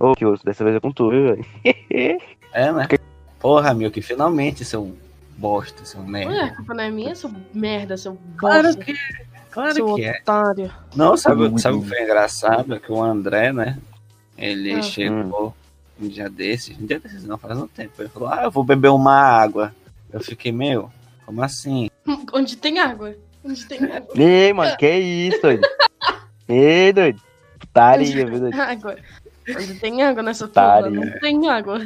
Ô, que osso, dessa vez é com tu, viu, velho? É, né? Porra, meu, que finalmente, seu bosta, seu merda. Ué, a culpa não é minha, seu merda, seu Claro bosta, que, claro seu que é. otário. Não, sabe, sabe o que foi engraçado? É que o André, né? Ele Ah. chegou um dia desses, um dia desses não, faz um tempo. Ele falou, ah, eu vou beber uma água. Eu fiquei, meu, como assim? Onde tem água? Onde tem água? Ei, mano, que isso, doido? Ei, doido. Putaria, viu, doido? Água. Onde tem água nessa porra? Otário. Não tem água.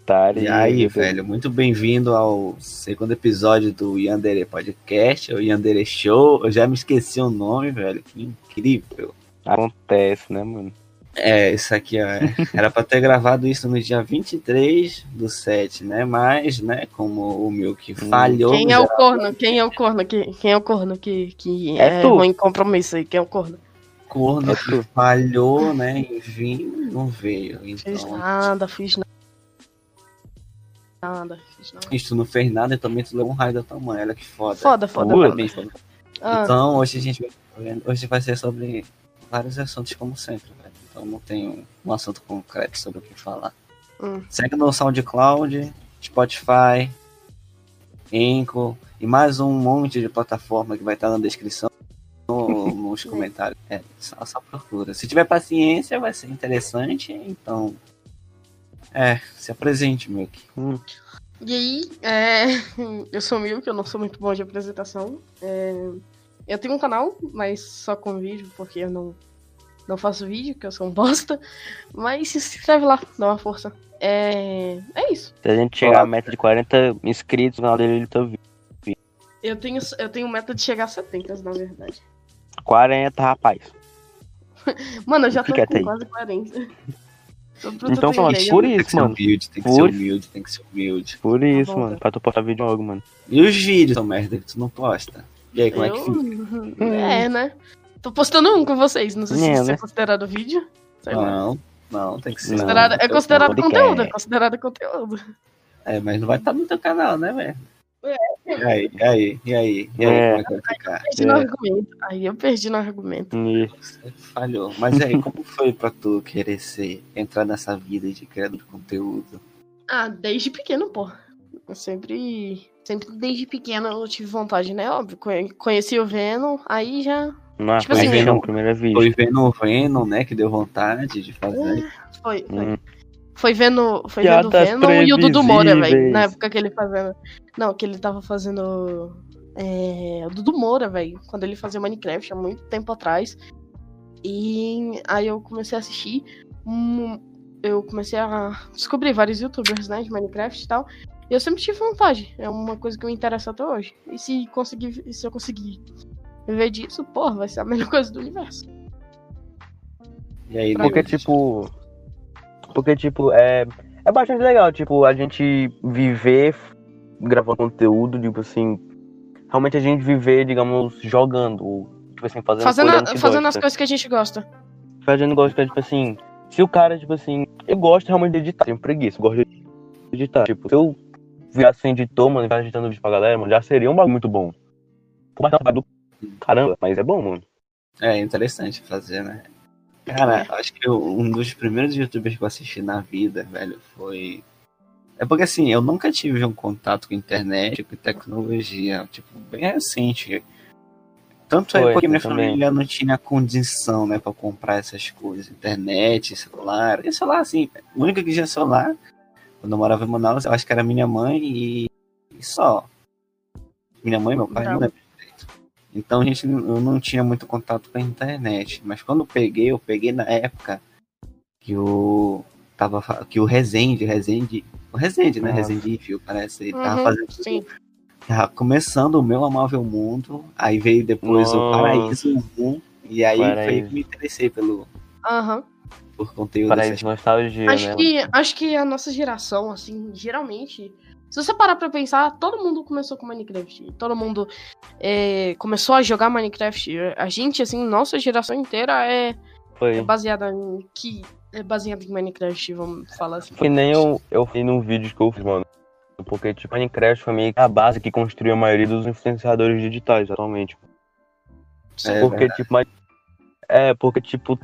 Putaria. E aí, velho, muito bem-vindo ao segundo episódio do Yandere Podcast, o Yandere Show. Eu já me esqueci o nome, velho. Que incrível. Acontece, né, mano? É, isso aqui, ó. Era pra ter gravado isso no dia 23 do 7, né? Mas, né, como o Milk falhou. Quem é o corno? Quem é o corno? Quem, quem é o corno que, que É é, tu. ruim em compromisso aí? Quem é o corno? Corno É que tu. falhou, né? Em vir, não veio. Fiz Então, nada, fiz nada. Nada, fiz nada. isso não fez nada e também tu levou um raio da tua mãe. Olha que foda. Foda, foda, foda. Parabéns, Ah, Então, hoje a gente vai, hoje vai ser sobre vários assuntos, como sempre, velho. Então, não tenho um assunto concreto sobre o que falar. Hum. Segue no SoundCloud, Spotify, Enco e mais um monte de plataforma que vai estar na descrição, no- nos comentários. É, só, só procura. Se tiver paciência, vai ser interessante. Então, é, se apresente, Milk. E aí, é, eu sou o Milk, eu não sou muito bom de apresentação. É, eu tenho um canal, mas só com vídeo, porque eu não, não faço vídeo, que eu sou um bosta. Mas se inscreve lá, dá uma força. É, é isso. Se a gente chegar à meta de 40 inscritos no canal dele, ele tá vivo. Eu tenho, eu tenho meta de chegar a 70, na verdade. 40, rapaz. Mano, eu já tô com aí. quase 40. Só pra tu Então, falando, ideia. por Tem que isso, ser mano. humilde, tem que ser Por- humilde, tem que ser humilde. Por isso, bom, mano. tá. Pra tu postar vídeo logo, mano. E os vídeos são merda que tu não posta. E aí, como é que fica? Eu- É, né? Tô postando um com vocês, não sei se É, isso né? é considerado vídeo. Não, não, tem que ser. Não. Considerado- é eu- considerado eu- conteúdo, é é. considerado conteúdo. É, mas não vai estar no teu canal, né, velho? É. E aí, e aí, e aí, e aí, É. como é que vai ficar? Perdi no É. argumento. Aí eu perdi no argumento. E- Você falhou. Mas aí, como foi pra tu querer ser, entrar nessa vida de criador de conteúdo? Ah, desde pequeno, pô. Eu sempre. Sempre desde pequeno eu tive vontade, né? Óbvio. conhe- Conheci o Venom, aí já. Tipo foi assim, vendo eu- o primeiro vídeo. Foi vendo o Venom, né, que deu vontade de fazer. Foi. Foi, Hum. Foi vendo. Foi vendo Venom e o Dudu Moura, velho. Na época que ele fazendo. Não, que ele tava fazendo. É, o Dudu Moura, velho. Quando ele fazia Minecraft há muito tempo atrás. E aí eu comecei a assistir. hum, eu comecei a descobrir vários youtubers, né, de Minecraft e tal. E eu sempre tive vontade. É uma coisa que me interessa até hoje. E se conseguir, se eu conseguir viver disso, porra, vai ser a melhor coisa do universo. E aí, Pra Porque, depois- tipo. Porque, tipo, é. É bastante legal, tipo, a gente viver gravando conteúdo, tipo assim. Realmente a gente viver, digamos, jogando. ou, Tipo assim, fazendo, Fazendo, coisa a- fazendo as coisas que a gente gosta. Fazendo gosto que é, tipo assim. Se o cara, tipo assim. Eu gosto realmente de editar, tenho preguiça, eu gosto de editar. Tipo, se eu virasse um editor, mano, e ficasse editando vídeo pra galera, mano, já seria um bagulho muito bom. Caramba, mas é bom, mano. É interessante fazer, né? Cara, acho que eu- um dos primeiros youtubers que eu assisti na vida, velho, foi. É porque assim, eu nunca tive um contato com internet, com tecnologia, tipo, bem recente. Tanto é Foi, porque eu minha também. família não tinha condição, né, pra comprar essas coisas. Internet, celular. E celular, assim, o único que tinha celular, quando eu morava em Manaus, eu acho que era minha mãe e, e só. Minha mãe meu pai, não lembro. Então a gente não- eu não tinha muito contato com a internet. Mas quando eu peguei, eu peguei na época que o. Tava, que o Rezende, Rezende. O Rezende, né? Nossa. Rezende Evil, parece. Ele tava Uhum, fazendo. sim. Tava começando o meu amável mundo. Aí veio depois o Nossa. Paraíso 1. E aí foi Paraíso. que me interessei pelo, Aham. por conteúdo Para dessas nostalgia, Acho né? que, acho que a nossa geração, assim, geralmente. Se você parar pra pensar, todo mundo começou com Minecraft. Todo mundo é, começou a jogar Minecraft. A gente, assim, nossa geração inteira é, Foi. é baseada em. Que é baseada em Minecraft, vamos falar assim. Que nem eu, eu fiz num vídeo que eu fiz, mano. Porque, tipo, Minecraft foi meio que a base que construiu a maioria dos influenciadores digitais atualmente. É porque, verdade. tipo. É, porque, tipo,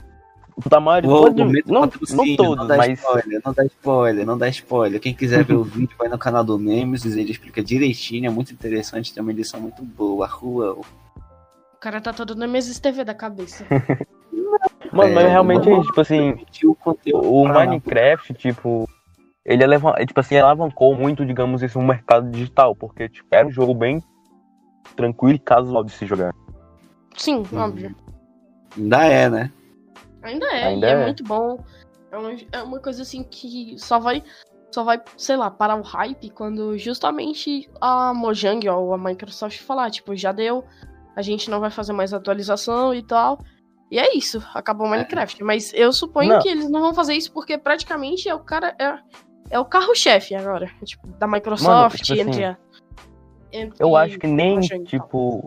O tamanho Uou, pode, não, não todos, dá mas spoiler, não dá spoiler, não dá spoiler. Quem quiser ver o vídeo, vai no canal do Nemesis, ele explica direitinho, é muito interessante, tem uma edição muito boa. Rua, O cara tá todo na mesa TV da cabeça. Mano, mas É, realmente, não- tipo assim, o conteúdo o Minecraft, tipo, ele eleva, tipo assim, alavancou muito, digamos isso, no mercado digital, porque tipo, era um jogo bem tranquilo e casual de se jogar. Sim, Hum. óbvio. Ainda é, né? Ainda é, Ainda e é, é. muito bom. É uma, é uma coisa assim que só vai, só vai, sei lá, parar o hype quando justamente a Mojang ou a Microsoft falar, tipo, já deu, a gente não vai fazer mais atualização e tal. E é isso, acabou o Minecraft. Mas eu suponho Não. que eles não vão fazer isso porque praticamente é o cara. É, é o carro-chefe agora, tipo, da Microsoft, tipo assim, entre a. entre Eu acho que nem, Mojang e tal.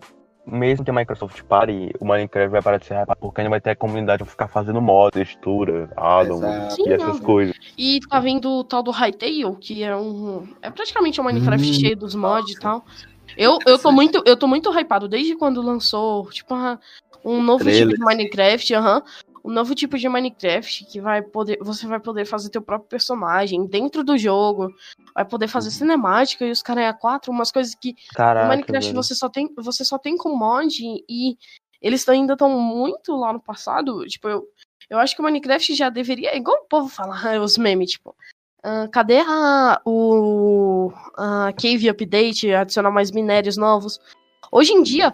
Mesmo que a Microsoft pare, o Minecraft vai parar de ser hypado, porque ainda vai ter a comunidade pra ficar fazendo mod, textura, addon Exato. Sim, e essas óbvio. coisas. E tá vindo o tal do Hytale, que é um. É praticamente um Minecraft Hum, cheio dos mods e tal. Eu, eu, tô muito, eu tô muito hypado desde quando lançou, tipo, um novo Trailer. tipo de Minecraft, aham. Um novo tipo de Minecraft que vai poder. Você vai poder fazer teu próprio personagem dentro do jogo. Vai poder fazer cinemática e os caras é A4, umas coisas que Caraca, no Minecraft velho. você só tem, você só tem com mod e eles ainda estão muito lá no passado. Tipo, eu, eu acho que o Minecraft já deveria. Igual o povo fala, os memes, tipo. ah, cadê a, o a Cave Update, adicionar mais minérios novos? Hoje em dia,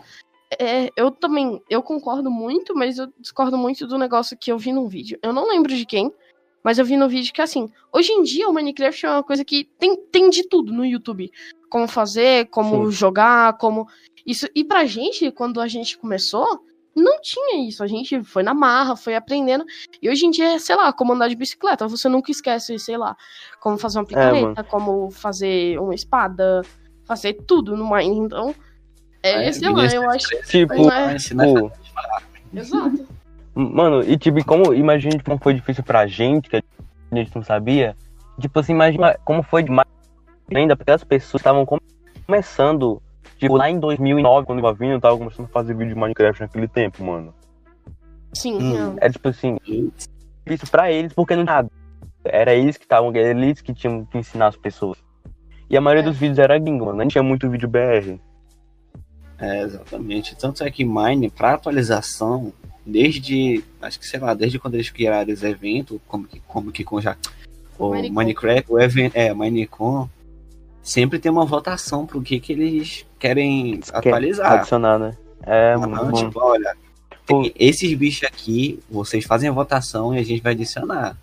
é, eu também eu concordo muito, mas eu discordo muito do negócio que eu vi num vídeo. Eu não lembro de quem, mas eu vi no vídeo que assim, hoje em dia o Minecraft é uma coisa que tem, tem de tudo no YouTube. Como fazer, como Sim. jogar, como. Isso. E pra gente, quando a gente começou, não tinha isso. A gente foi na marra, foi aprendendo. E hoje em dia é, sei lá, como andar de bicicleta. Você nunca esquece, sei lá, como fazer uma picareta, como fazer uma espada, fazer tudo no Mine. Então, é, É, sei lá, eu acho. Tipo, Mas não é- ensinar pô, Exato. Mano, e tipo, como imagina como foi difícil pra gente, que a gente não sabia. Tipo assim, imagina como foi demais ainda, porque as pessoas estavam come- começando, tipo, lá em 2009, quando eu tava vindo, eu tava começando a fazer vídeo de Minecraft naquele tempo, mano. Sim, Hum. não. Era tipo assim, difícil pra eles, porque não tinha nada. Era eles que estavam, era eles que tinham que ensinar as pessoas. E a maioria É. dos vídeos era gringo, mano. Nem tinha muito vídeo BR. É, exatamente. Tanto é que Mine, pra atualização, desde, acho que sei lá, desde quando eles criaram esse evento, como que, como que com já. O Minecon. Minecraft, o evento, é, Minecon, sempre tem uma votação pro que, que eles querem atualizar. Adicionar, né? É, Aham, muito bom. tipo, olha, tem esses bichos aqui, vocês fazem a votação e a gente vai adicionar.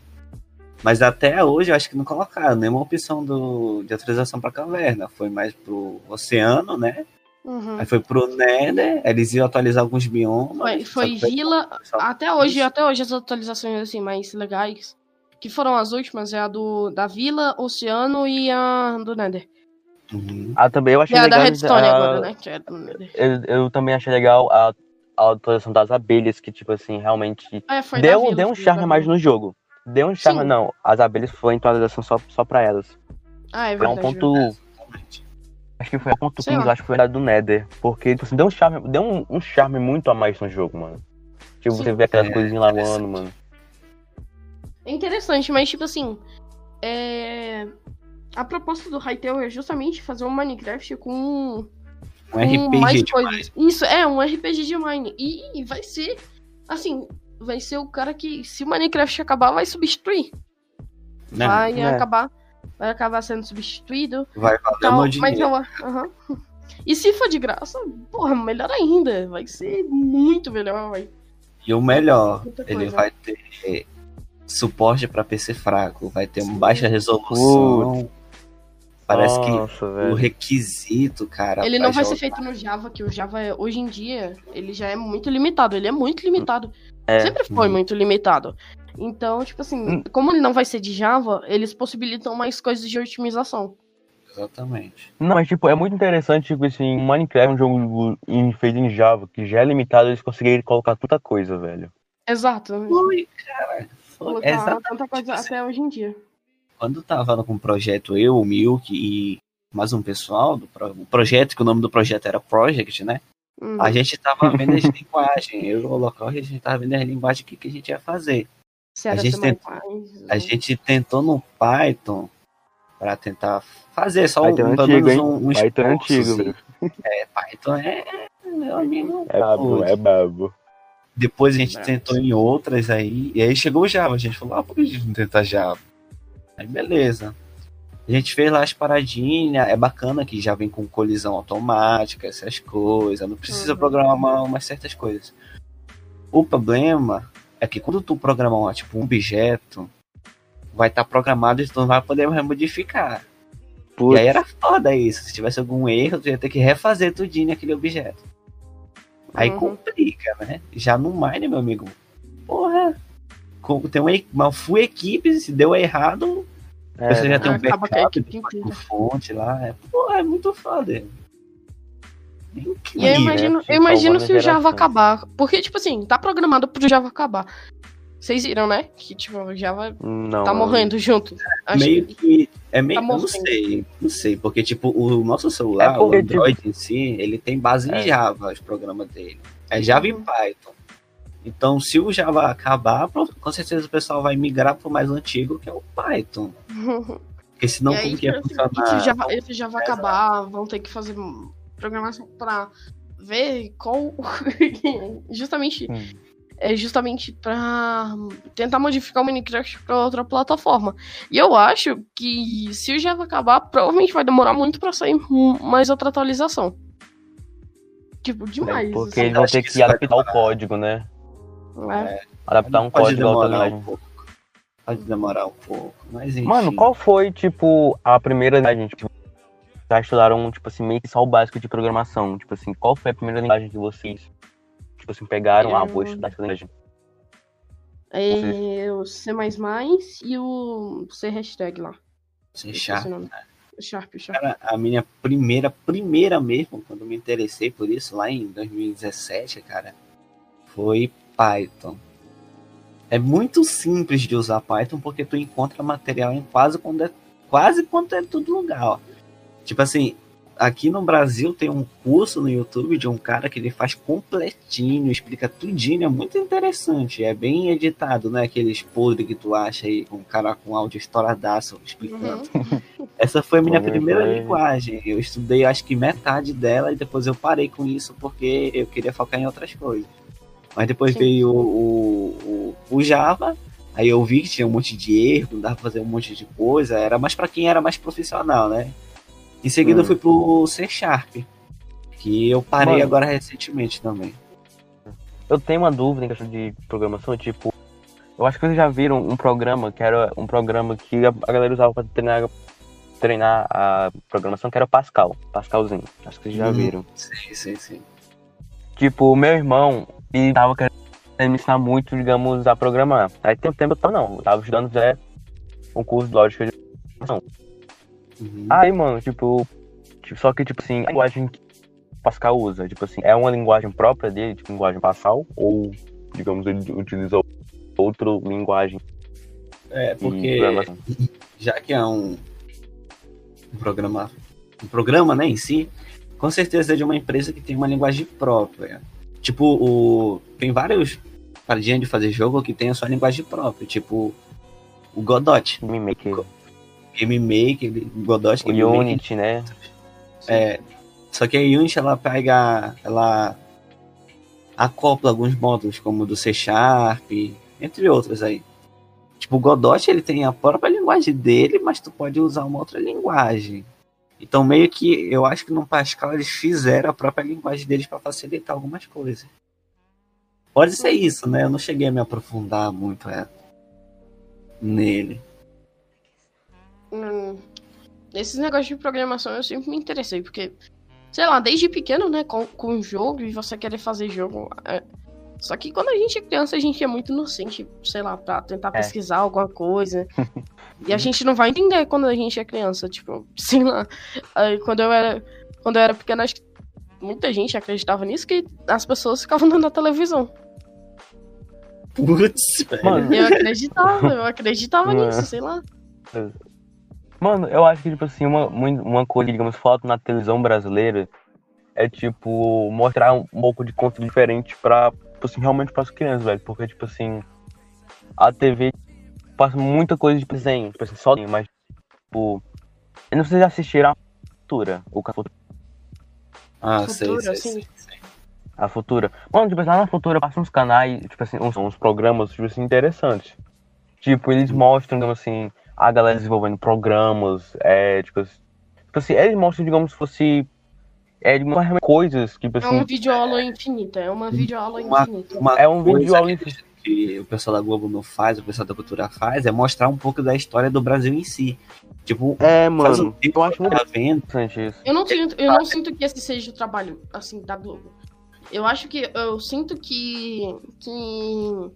Mas até hoje eu acho que não colocaram nenhuma opção do, de atualização pra caverna. Foi mais pro oceano, né? Uhum. Aí foi pro Nether, eles iam atualizar alguns biomas. Foi, foi Vila. Até hoje, Isso. até hoje as atualizações assim mais legais. Que foram as últimas, é a do da Vila, Oceano e a do Nether. Uhum. Ah, também eu achei E a da legal. Redstone a- agora, né? Que é do Nether. eu, eu também achei legal a, a atualização das abelhas, que, tipo assim, realmente É, deu, Vila, deu um charme mais no jogo. Deu um charme, Sim. não. As abelhas foi atualização só, só pra elas. Ah, é Foi um verdade. ponto. verdade. Acho que foi um ponto Sei 15, lá. acho que foi a do Nether. Porque, tipo assim, deu um charme, deu um, um charme muito a mais no jogo, mano. Tipo, Sim. você vê aquelas É, coisinhas lá voando, mano. É interessante, mas tipo assim. É... A proposta do Hytale é justamente fazer um Minecraft com Um com RPG mais demais. coisas. Isso, é, um RPG de Mine. E vai ser, assim, vai ser o cara que, se o Minecraft acabar, vai substituir. Né? Vai É. acabar. Vai acabar sendo substituído. Vai valer Tal, meu mas dinheiro. eu. E se for de graça, porra, melhor ainda. Vai ser muito melhor, vai. E o melhor, ele vai ter suporte pra PC fraco, vai ter uma baixa resolução. Parece que Nossa, o velho. requisito, cara. Ele não vai ser jogar- feito no Java, que o Java, é- hoje em dia, ele já é muito limitado. Ele é muito limitado. É. Sempre foi Uhum. muito limitado. Então, tipo assim, Hum. como ele não vai ser de Java, eles possibilitam mais coisas de otimização. Exatamente. Não, mas tipo, é muito interessante, tipo assim, Minecraft é um jogo em- feito em Java, que já é limitado, eles conseguiram colocar tanta coisa, velho. Exato. Foi, cara. Foi. Colocar Exatamente. tanta coisa assim. até hoje em dia. Quando tava com o projeto eu, o Milk e mais um pessoal do pro- o projeto, que o nome do projeto era Project, né? Uhum. A gente tava vendo as linguagens. Eu e o local, a gente tava vendo as linguagens que, que a gente ia fazer. A gente A gente tentou no Python para tentar fazer só um, Python pelo antigo, menos hein? um, um Python é esforço, antigo, assim. velho. É, Python é, meu amigo. É babo, é babo. Depois a gente É. tentou em outras aí, e aí chegou o Java. A gente falou, ah, por que a gente não tenta Java? Aí beleza. A gente fez lá as paradinhas, é bacana que já vem com colisão automática, essas coisas, não precisa Uhum. programar uma- umas certas coisas. O problema é que quando tu programar tipo, um objeto, vai estar programado e tu não vai poder mais modificar. E Putz, aí era foda isso. Se tivesse algum erro, tu ia ter que refazer tudinho aquele objeto. Aí Uhum. complica, né? Já no Mine, meu amigo, porra, tem uma, e- uma full equipe, se deu errado, é, você já tem um Acaba com a backup com fonte lá. É, porra, é muito foda. É E eu incrível. imagino, né? eu imagino se o Java acabar. Porque, tipo assim, tá programado pro Java acabar. Vocês viram, né? Que, tipo, o Java não, tá eu- morrendo junto. Acho meio que-. É meio Tá eu não sei, não sei, porque tipo, o nosso celular, É porque, o Android em si, ele tem base em É. Java, os programas dele. É Java e Uhum. Python. Então, se o Java acabar, com certeza o pessoal vai migrar pro mais antigo, que é o Python. Porque senão e aí, como que ia tipo, funcionar? se já, vai- se já vai acabar, vão ter que fazer programação pra ver qual. justamente. Hum. É justamente pra tentar modificar o Minecraft pra outra plataforma. E eu acho que se o Java acabar, provavelmente vai demorar muito pra sair mais outra atualização. Tipo, demais. Porque assim. eles vão ter que que adaptar o código, né? É. Adaptar um Pode código demorar um pouco. Pode demorar um pouco. Mas enfim. Mano, qual foi, tipo, a primeira linguagem? Tipo, já estudaram, tipo assim, meio que só o básico de programação. Tipo assim, qual foi a primeira linguagem que vocês, tipo assim, pegaram? Ah, vou Eu- estudar essa linguagem. É o C e o C hashtag lá. C Sharp. Sharp, Sharp. Cara, a minha primeira, primeira mesmo, quando eu me interessei por isso, lá em 2017, cara, foi Python. É muito simples de usar Python porque tu encontra material em quase quando é quase quanto é todo lugar, ó. Tipo assim, aqui no Brasil tem um curso no YouTube de um cara que ele faz completinho, explica tudinho, é muito interessante, é bem editado, né? Aqueles podres que tu acha aí, com um cara com áudio estouradaço explicando. Uhum. Essa foi a minha Bom, primeira linguagem. Eu estudei acho que metade dela e depois eu parei com isso porque eu queria focar em outras coisas. Mas depois Sim. veio o, o, o, o Java, aí eu vi que tinha um monte de erro, não dava pra fazer um monte de coisa, era mais pra quem era mais profissional, né? Em seguida eu Hum. fui pro C Sharp, que eu parei Mano. agora recentemente também. Eu tenho uma dúvida em questão de programação, tipo, eu acho que vocês já viram um programa que era um programa que a galera usava pra treinar, treinar a programação, que era o Pascal, Pascalzinho. Acho que vocês já Uhum. viram. Sim, sim, sim. Tipo, o meu irmão, ele tava querendo me ensinar muito, digamos, a programar. Aí tem um tempo eu tava, não, eu tava estudando já um curso de lógica de programação. Uhum. Aí, mano, tipo, tipo, só que, tipo assim, a linguagem que o Pascal usa, tipo assim, é uma linguagem própria dele, tipo, linguagem Pascal, ou, digamos, ele utiliza outra linguagem é, porque já que é um, um programa, um programa, né, em si, com certeza é de uma empresa que tem uma linguagem própria. Tipo, o, tem vários paradinhas de fazer jogo que tem a sua linguagem própria, tipo o Godot, Game Maker, Game Maker, Godot, Game Maker, Unity, né? é, só que a Unity ela pega, ela acopla alguns módulos como o do C Sharp, entre outros aí. Tipo, o Godot ele tem a própria linguagem dele, mas tu pode usar uma outra linguagem. Então meio que eu acho que no Pascal eles fizeram a própria linguagem deles para facilitar algumas coisas. Pode ser isso, né? Eu não cheguei a me aprofundar muito é, nele. Hum, Esses negócios de programação eu sempre me interessei, porque, sei lá, desde pequeno, né, com, com jogo e você querer fazer jogo. é, Só que quando a gente é criança, a gente é muito inocente, sei lá, pra tentar É. pesquisar alguma coisa. e a gente não vai entender quando a gente é criança, tipo, sei lá. Aí, quando eu era. Quando eu era pequena, acho que muita gente acreditava nisso, que as pessoas ficavam na televisão. Putz, velho. Mano, Eu acreditava, eu acreditava é. nisso, sei lá. Mano, eu acho que, tipo assim, uma, uma coisa, digamos, falta na televisão brasileira é, tipo, mostrar um pouco de conteúdo diferente pra, tipo assim, realmente pras crianças, velho. Porque, tipo assim, a TV passa muita coisa de desenho, tipo assim, só desenho, mas, tipo, eu não sei se vocês assistiram a Futura, o Futura, Ah, Futura, sei, sim. sei, sei. a Futura. Mano, tipo assim, lá na Futura passa uns canais, tipo assim, uns, uns programas, tipo assim, interessantes. Tipo, eles mostram, digamos assim, a galera desenvolvendo programas, é, tipo assim, tipo assim, eles mostram, digamos, se fosse, é, digamos, realmente coisas, tipo É assim, uma videoaula infinita, é uma videoaula Uma- infinita. Uma É um coisa vídeo aula que, que o pessoal da Globo não faz, o pessoal da cultura faz, é mostrar um pouco da história do Brasil em si. Tipo, é, um mano, tempo eu acho muito tá interessante isso. Eu não sinto, eu não sinto que esse seja o trabalho, assim, da Globo. Eu acho que. Eu sinto que. que.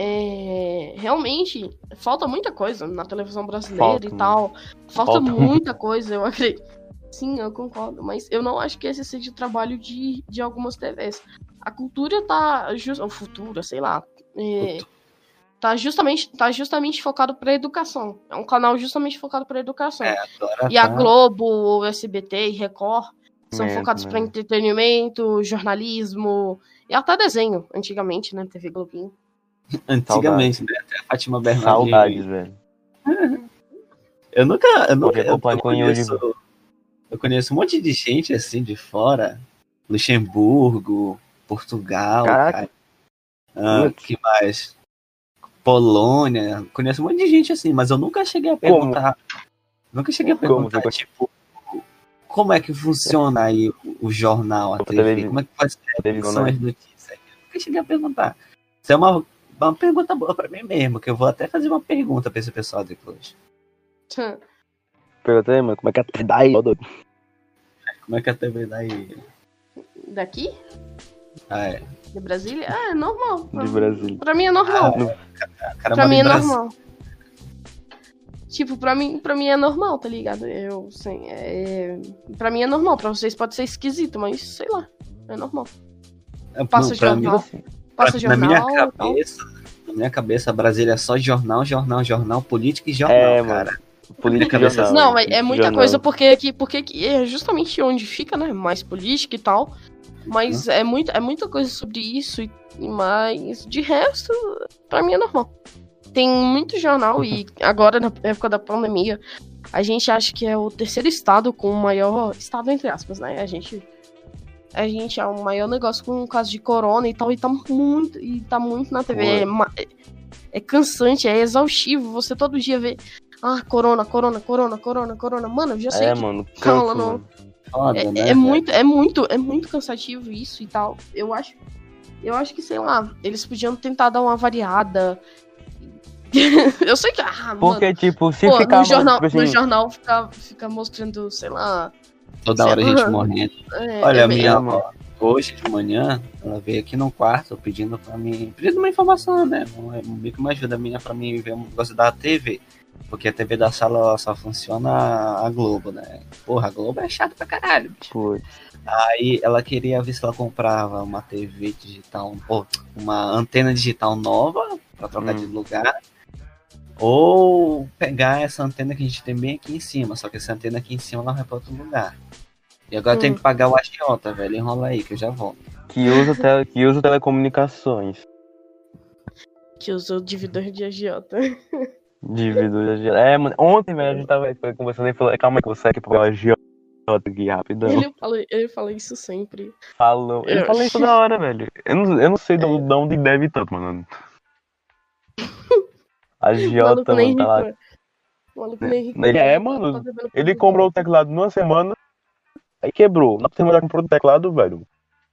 É, realmente falta muita coisa na televisão brasileira Falta, e tal. Falta, Falta muita coisa, eu acredito. Sim, eu concordo, mas eu não acho que esse seja o trabalho de, de algumas TVs. A cultura tá. Just, ou futura, sei lá. é, tá, justamente, tá justamente focado pra educação. É um canal justamente focado pra educação. É, E a tá- Globo, o SBT e Record são Mesmo, focados para entretenimento, jornalismo e até desenho, antigamente, né? TV Globinho. Antigamente, né? Até a Fátima Bernardes. Saudades, velho. Eu nunca. Eu, nunca, eu, eu conheço, eu conheço um monte de gente assim de fora. Luxemburgo, Portugal, Caraca. cara. Ah, que mais? Polônia. Conheço um monte de gente assim, mas eu nunca cheguei a perguntar. Nunca cheguei a Como? perguntar, tipo, como é que funciona aí o, jornal, a TV? Como é que faz são né? as notícias? Eu nunca cheguei a perguntar. Isso é uma, uma pergunta boa pra mim mesmo, que eu vou até fazer uma pergunta pra esse pessoal depois. Perguntei, mano, como é que é a daí? Como é que a TV daí? Daqui? Ah, é. De Brasília? Ah, é normal. De Brasília. Pra mim é normal. A cara pra mim é Brasília. normal. Tipo, pra mim, pra mim é normal, tá ligado? Eu, sim, é... Pra mim é normal, pra vocês pode ser esquisito, mas sei lá, é normal. É, Passa não, pra mim, jornal. Passa na jornal minha e tal. cabeça, na minha cabeça, Brasília é só jornal, jornal, jornal, política e jornal, É, cara. Política Minha e cabeça- jornal. Não, mas é muita Jornal. coisa porque aqui, porque aqui é justamente onde fica, né? Mais política e tal. Mas é, muito, é muita coisa sobre isso, mas de resto, pra mim é normal. Tem muito jornal e agora, na época da pandemia, a gente acha que é o terceiro estado com o maior. Estado entre aspas, né? A gente. A gente é o maior negócio com o caso de corona e tal, e tá muito, e tá muito na TV. É, é- cansante, é exaustivo. Você todo dia vê. Ah, corona, corona, corona, corona, corona. Mano, eu já sei É, que mano, não. mano. Foda, é, né, é muito, é muito, é muito cansativo isso e tal. Eu acho, eu acho que sei lá, eles podiam tentar dar uma variada. eu sei que, ah, mano, Porque, tipo, se pô, ficar... no jornal, tipo assim, no jornal fica, fica mostrando, sei lá. Toda hora a gente morrendo. é, Olha, é a minha avó, hoje de manhã, ela veio aqui no quarto pedindo pra mim, pedindo uma informação, né? Um, meio que uma ajuda minha pra mim ver um negócio da TV. Porque a TV da sala só funciona a Globo, né? Porra, a Globo é chato pra caralho. bicho. Aí ela queria ver se ela comprava uma TV digital, ou uma antena digital nova pra trocar Hum. de lugar. Ou pegar essa antena que a gente tem bem aqui em cima, só que essa antena aqui em cima ela vai pra outro lugar. E agora Hum. tem que pagar o agiota, velho. Enrola aí que eu já volto. que usa, tele, que usa telecomunicações. Que usou dividor de agiota. Dívido. É, mano, ontem, velho, a gente tava foi conversando e falou, calma aí que você pra pegar o Giota aqui rapidão. Ele fala, ele fala isso sempre. Falou. Ele Eu- fala isso da hora, velho. Eu não, eu não sei de onde, de onde deve tanto, mano. A maluco Giota, nem mano, tá lá. O maluco nem rico. Ele é, Tá mano. Ele comprou o teclado numa semana, aí quebrou. Na semana comprou o teclado, velho.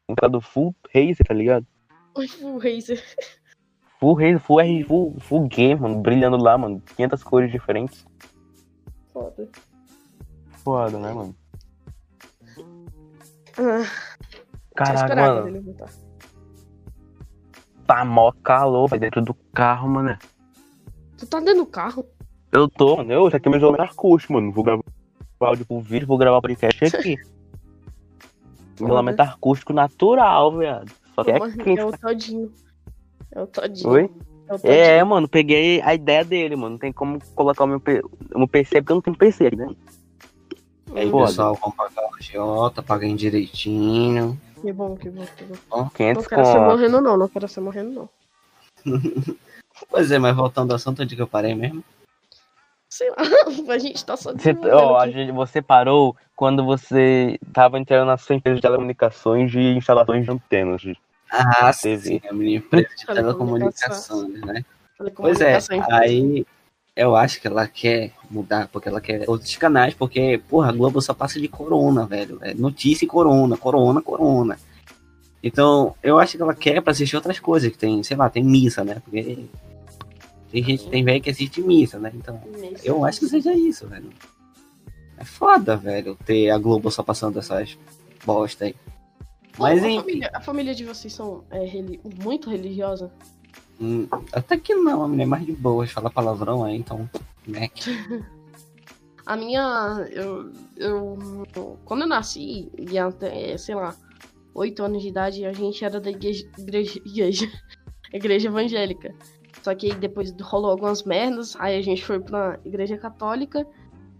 Um teclado full Razer, tá ligado? O Razer. Full Razer, full R, full, full game, mano. Brilhando lá, mano. 500 cores diferentes. Foda. Foda, né, mano? Ah, Caraca, mano. Tá mó calor, vai dentro do carro, mano. Tu tá dentro do carro? Eu tô, mano. Eu, isso aqui é meu isolamento acústico, mano. Vou gravar áudio pro vídeo, vou gravar podcast aqui. isolamento acústico natural, viado. Só que é quente. é o Todinho. É o Todinho. Oi? É o Todinho. É, mano, peguei a ideia dele, mano. Não tem como colocar o meu, P- o meu PC, porque eu não tenho PC aqui, né? Aí, Foda. pessoal, vamos pagar o agiota, paguem direitinho. Que bom, que bom, que bom. Não 500 quero ser morrendo, não. Não quero ser morrendo, não. Pois é, mas voltando ao assunto onde que eu parei mesmo. Sei lá, a gente tá só Você, desenvolvendo ó, a gente- você parou quando você tava entrando na sua empresa de telecomunicações e instalações de antenas. Ah, TV. sim, a minha empresa de telecomunicações, né? Pois é, aí eu acho que ela quer mudar, porque ela quer outros canais, porque, porra, a Globo só passa de corona, velho. É notícia e corona, corona, corona. Então, eu acho que ela quer pra assistir outras coisas, que tem, sei lá, tem missa, né? Porque tem gente, tem velho que assiste missa, né? Então, eu acho que seja isso, velho. É foda, velho, ter a Globo só passando essas bosta aí. Mas, a, enfim, família, a família de vocês são é, muito religiosa? hum, até que não, a mulher é mais de boas, fala palavrão aí, então, Mac. A minha. Eu, eu. Quando eu nasci, e até, sei lá, oito anos de idade, a gente era da igreja. Igreja, igreja, igreja evangélica. Só que aí depois rolou algumas merdas, aí a gente foi pra igreja católica.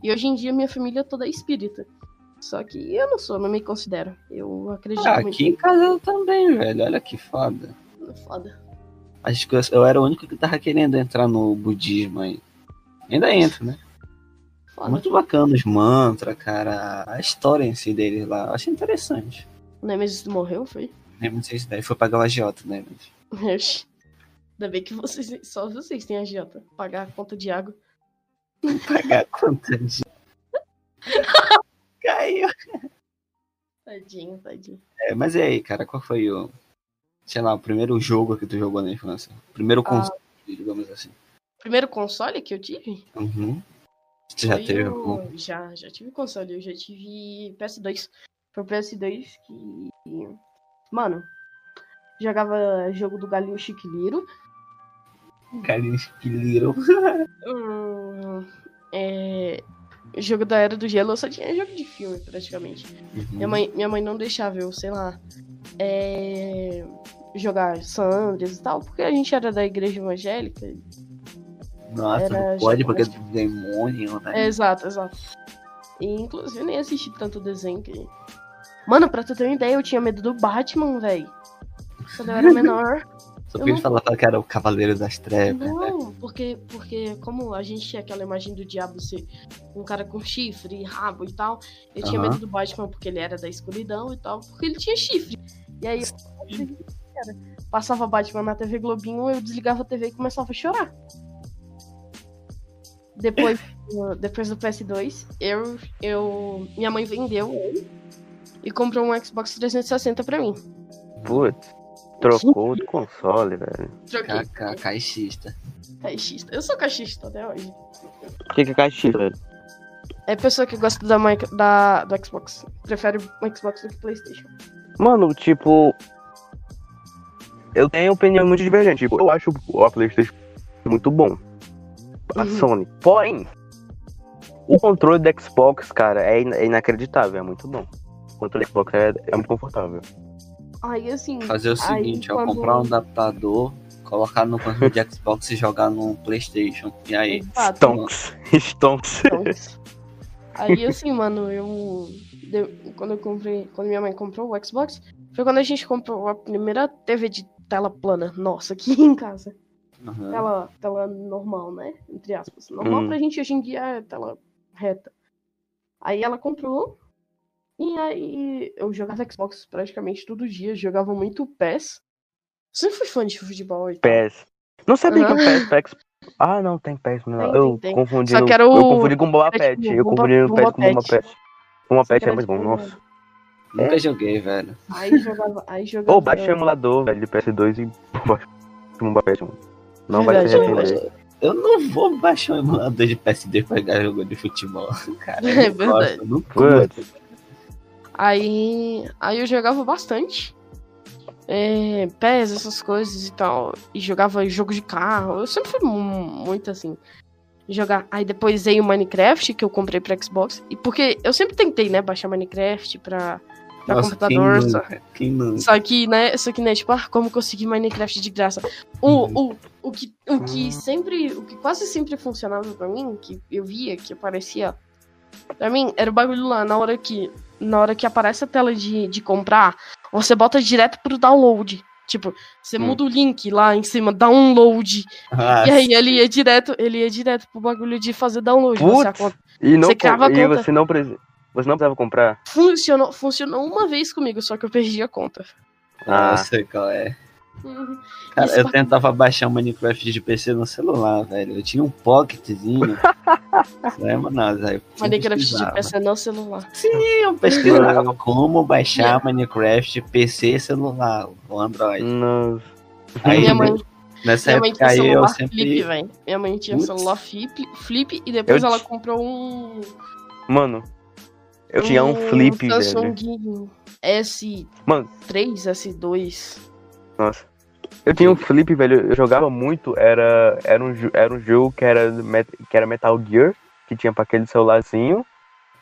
E hoje em dia minha família toda é espírita. Só que eu não sou, não me considero. Eu acredito Ah, muito. aqui em casa eu também, velho, olha que foda. Foda. Acho que eu, eu era o único que tava querendo entrar no budismo aí. Ainda entro, né? Foda. Muito bacana os mantras, cara. A história em si deles lá. Eu achei interessante. O Nemesis morreu, foi? Não sei se daí foi pagar o agiota, né? Ainda bem que vocês, só vocês têm agiota. Pagar a conta de água. Pagar a conta de. Caiu. Tadinho, tadinho. É, mas e aí, cara, qual foi o. Sei lá, o primeiro jogo que tu jogou na infância? Primeiro Ah. console, digamos assim. Primeiro console que eu tive? Uhum. Tu já foi teve algum? Já, já tive console. Eu já tive PS2. Foi o PS2 que. Mano, jogava jogo do Galinho Chiquiliro. Que little. Hum, é, jogo da Era do Gelo, eu só tinha jogo de filme, praticamente. Minha mãe, minha mãe não deixava eu, sei lá, é, jogar San Andreas e tal, porque a gente era da igreja evangélica. Nossa, Era não pode porque é demônio, né? É, exato, exato. E, inclusive, nem assisti tanto desenho que. Mano, pra tu ter uma ideia, eu tinha medo do Batman, velho. Quando eu era menor. Só porque eles não- falavam que era o Cavaleiro das Trevas, né? Não, porque, porque como a gente tinha aquela imagem do diabo ser um cara com chifre, rabo e tal, eu tinha medo do Batman porque ele era da escuridão e tal, porque ele tinha chifre. E aí eu passava Batman na TV Globinho, eu desligava a TV e começava a chorar. Depois, depois do PS2, eu, eu, minha mãe vendeu ele e comprou um Xbox 360 pra mim. Putz, trocou de console, velho. Troquei. KK, caixista. Caixista. Eu sou caixista até hoje. O que que é caixinha, velho? É pessoa que gosta da, da, do Xbox. Prefere o Xbox do que o PlayStation. Mano, tipo. Eu tenho opinião muito divergente. Tipo, eu acho o PlayStation muito bom. A Uhum. Sony. Porém, o controle do Xbox, cara, é, in- é inacreditável. É muito bom. O controle é, é muito confortável. Aí, assim. Fazer o aí, seguinte, ó, quando- comprar um adaptador, colocar no controle de Xbox e jogar no Playstation. E aí? Exato. Stonks. Stonks. Então, Aí, assim, mano, eu. quando eu comprei. Quando minha mãe comprou o Xbox, foi quando a gente comprou a primeira TV de tela plana. Nossa, aqui em casa. Aham. Tela, tela normal, né? Entre aspas. Normal Hum. pra gente hoje em dia é tela reta. Aí ela comprou. E aí eu jogava Xbox praticamente todo dia. Jogava muito PES. Sempre fui fã de futebol e tal. PES. Não sabia que o. PES Xbox. Ah, não, tem PES. Não. Tem, eu tem, tem. confundi. Só no- que era Eu o- confundi com Bomba Pet. tipo Eu Bomba- confundi o PES com Bomba Pet. Bomba Pet é muito bom, tipo- nossa. Nunca joguei, velho. Aí jogava. Aí jogava. Ou baixa o emulador, velho, de PS2 e Bomba Pet, mano. Não vai se Verdade, arrepender. Eu não vou baixar um emulador de PSD pra jogar jogo de futebol. Cara, É eu verdade. gosto, eu não curto. Aí, aí eu jogava bastante. É, PES, essas coisas e tal. E jogava jogo de carro. Eu sempre fui mu- muito assim. Jogar. Aí depois veio o Minecraft, que eu comprei pra Xbox. E porque eu sempre tentei, né, baixar Minecraft pra, pra Nossa, computador. Quem só, nunca? Quem nunca? só que, né, só que, né, tipo, ah, como conseguir Minecraft de graça? O, o, o, que, o que sempre, o que quase sempre funcionava pra mim, que eu via, que aparecia pra mim, era o bagulho lá, na hora que, na hora que aparece a tela de, de comprar, você bota direto pro download. Tipo, você Hum. muda o link lá em cima, download. Ah, E aí ele ia direto, ele ia direto pro bagulho de fazer download. Você, Putz! conta- E, não, Você criava a e conta. você não precisa. Você não precisava comprar? funcionou, funcionou uma vez comigo, só que eu perdi a conta. ah, Ah. sei qual é. Uhum. Cara, Isso eu pra- tentava baixar o Minecraft de PC no celular, velho. Eu tinha um pocketzinho. Lembra nada, aí eu Minecraft de. PC no celular. Eu pesquisava como baixar Minecraft PC celular, o Android. Nossa. Aí, minha mãe, nessa minha mãe tinha aí eu celular sempre. flip, velho. Minha mãe tinha Putz. celular flip, flip e depois Eu ela ti- comprou um. Mano, eu tinha um flip, velho. Samsung S3, Mano. S2. Nossa. Eu tinha um flip, velho. Eu jogava muito. Era, era, um, era um jogo que era, que era Metal Gear, que tinha pra aquele celularzinho.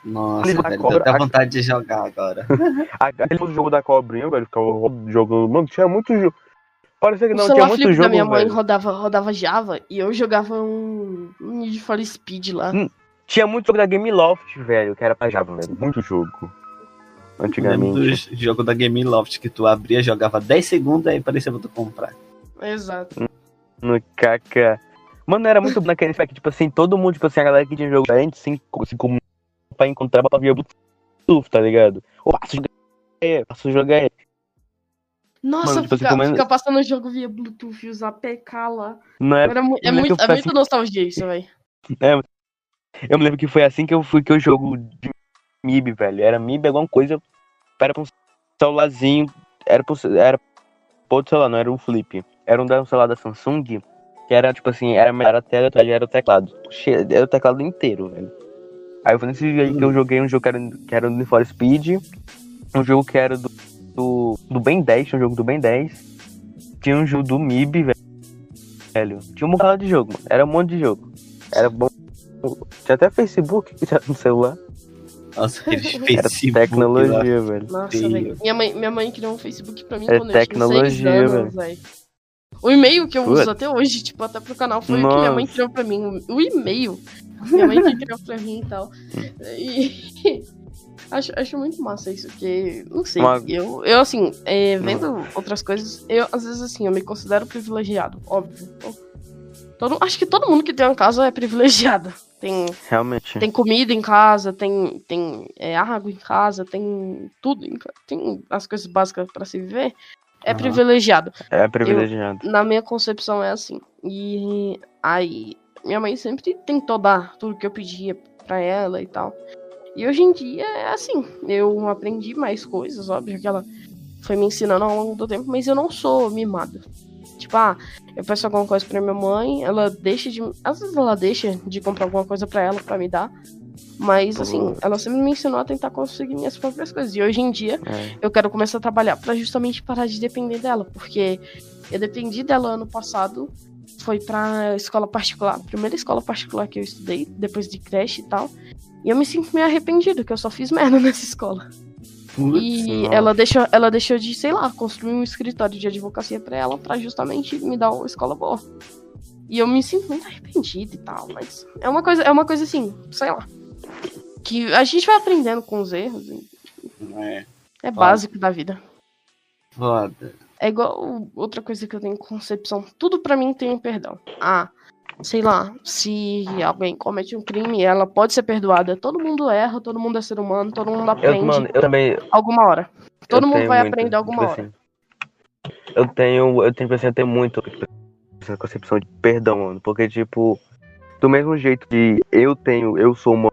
Nossa, A velho, cobra- dá até a- vontade de jogar agora. Aquele jogo da cobrinha, velho. Ficava ro- jogando. Mano, tinha muito jogo. Parecia que não, tinha celular muito flip jogo, da minha mãe velho. rodava, rodava Java e eu jogava um, um Need for Speed lá. Hum. Tinha muito jogo da Game Loft, velho, que era pra Java, velho. Muito jogo. Eu lembro Antigamente. do jogo da Game Loft que tu abria, jogava 10 segundos aí parecia pra tu comprar. Exato. No KK. Mano, era muito naquele fact, tipo assim, todo mundo, tipo assim, a galera que tinha jogo diferente se, se comunicava pra encontrar pra via Bluetooth, tá ligado? Ô, passa o jogo aí, passa o jogo aí. Nossa, Mano, tipo assim, ficar ficar passando o jogo via Bluetooth e usar PK lá. Não era, Era mu- é lembro muito, que é eu muito nostalgia isso, velho. Eu me lembro que foi assim que eu fui que eu jogo de MIB, velho. Era MIB alguma coisa. Era pra um celularzinho. Era era outro celular, não era um flip. Era um, um celular da Samsung. Que era tipo assim, era, a tela, atrás era o teclado. Era o teclado inteiro, velho. Aí foi nesse dia que eu joguei um jogo que era, que era do Need for Speed. Um jogo que era do, do, do Ben 10, tinha um jogo do Ben 10. Tinha um jogo do MIB, velho. velho. Tinha um bocado de jogo, mano. Era um monte de jogo. Era bom. Tinha até Facebook que tinha no celular. Nossa, aquele Era Facebook. lá. tecnologia, velho. Nossa, velho. Minha mãe, minha mãe criou um Facebook pra mim É quando eu tinha tecnologia, seis anos, velho. O e-mail que eu uso até hoje, tipo, até pro canal, foi o que minha mãe Nossa. criou pra mim. O e-mail. Minha mãe que criou pra mim e tal. E. Acho, acho muito massa isso, porque, não sei, Uma- eu, eu, assim, é, vendo outras coisas, eu, às vezes, assim, eu me considero privilegiado, óbvio. Todo, acho que todo mundo que tem uma casa é privilegiado. Tem, Realmente. tem comida em casa, tem, tem é, água em casa, tem tudo em casa, tem as coisas básicas pra se viver. É Aham. privilegiado. É privilegiado. Na minha concepção é assim. E aí, minha mãe sempre tentou dar tudo que eu pedia pra ela e tal. E hoje em dia é assim. Eu aprendi mais coisas, óbvio que ela foi me ensinando ao longo do tempo, mas eu não sou mimada. Tipo, ah, eu peço alguma coisa pra minha mãe, ela deixa de. Às vezes ela deixa de comprar alguma coisa pra ela pra me dar. Mas, assim, ela sempre me ensinou a tentar conseguir minhas próprias coisas. E hoje em dia, É. eu quero começar a trabalhar pra justamente parar de depender dela, porque eu dependi dela ano passado, foi pra escola particular, primeira escola particular que eu estudei, depois de creche e tal. E eu me sinto meio arrependido, que eu só fiz merda nessa escola. Putz, e nossa. ela deixou, ela deixou de, sei lá, construir um escritório de advocacia pra ela, pra justamente me dar uma escola boa. E eu me sinto muito arrependido e tal, mas é uma coisa, é uma coisa assim, sei lá. Que a gente vai aprendendo com os erros, É, é básico da vida. foda. É igual outra coisa que eu tenho concepção. Tudo pra mim tem um perdão. Ah, sei lá, se alguém comete um crime, ela pode ser perdoada. Todo mundo erra, todo mundo é ser humano, todo mundo Eu, aprende mano, eu também. alguma hora. Todo eu mundo vai muito, aprender alguma tipo hora. assim, eu tenho. Eu tenho, tipo assim, eu tenho muito essa concepção de perdão, mano. Porque, tipo, do mesmo jeito que eu tenho, eu sou humano,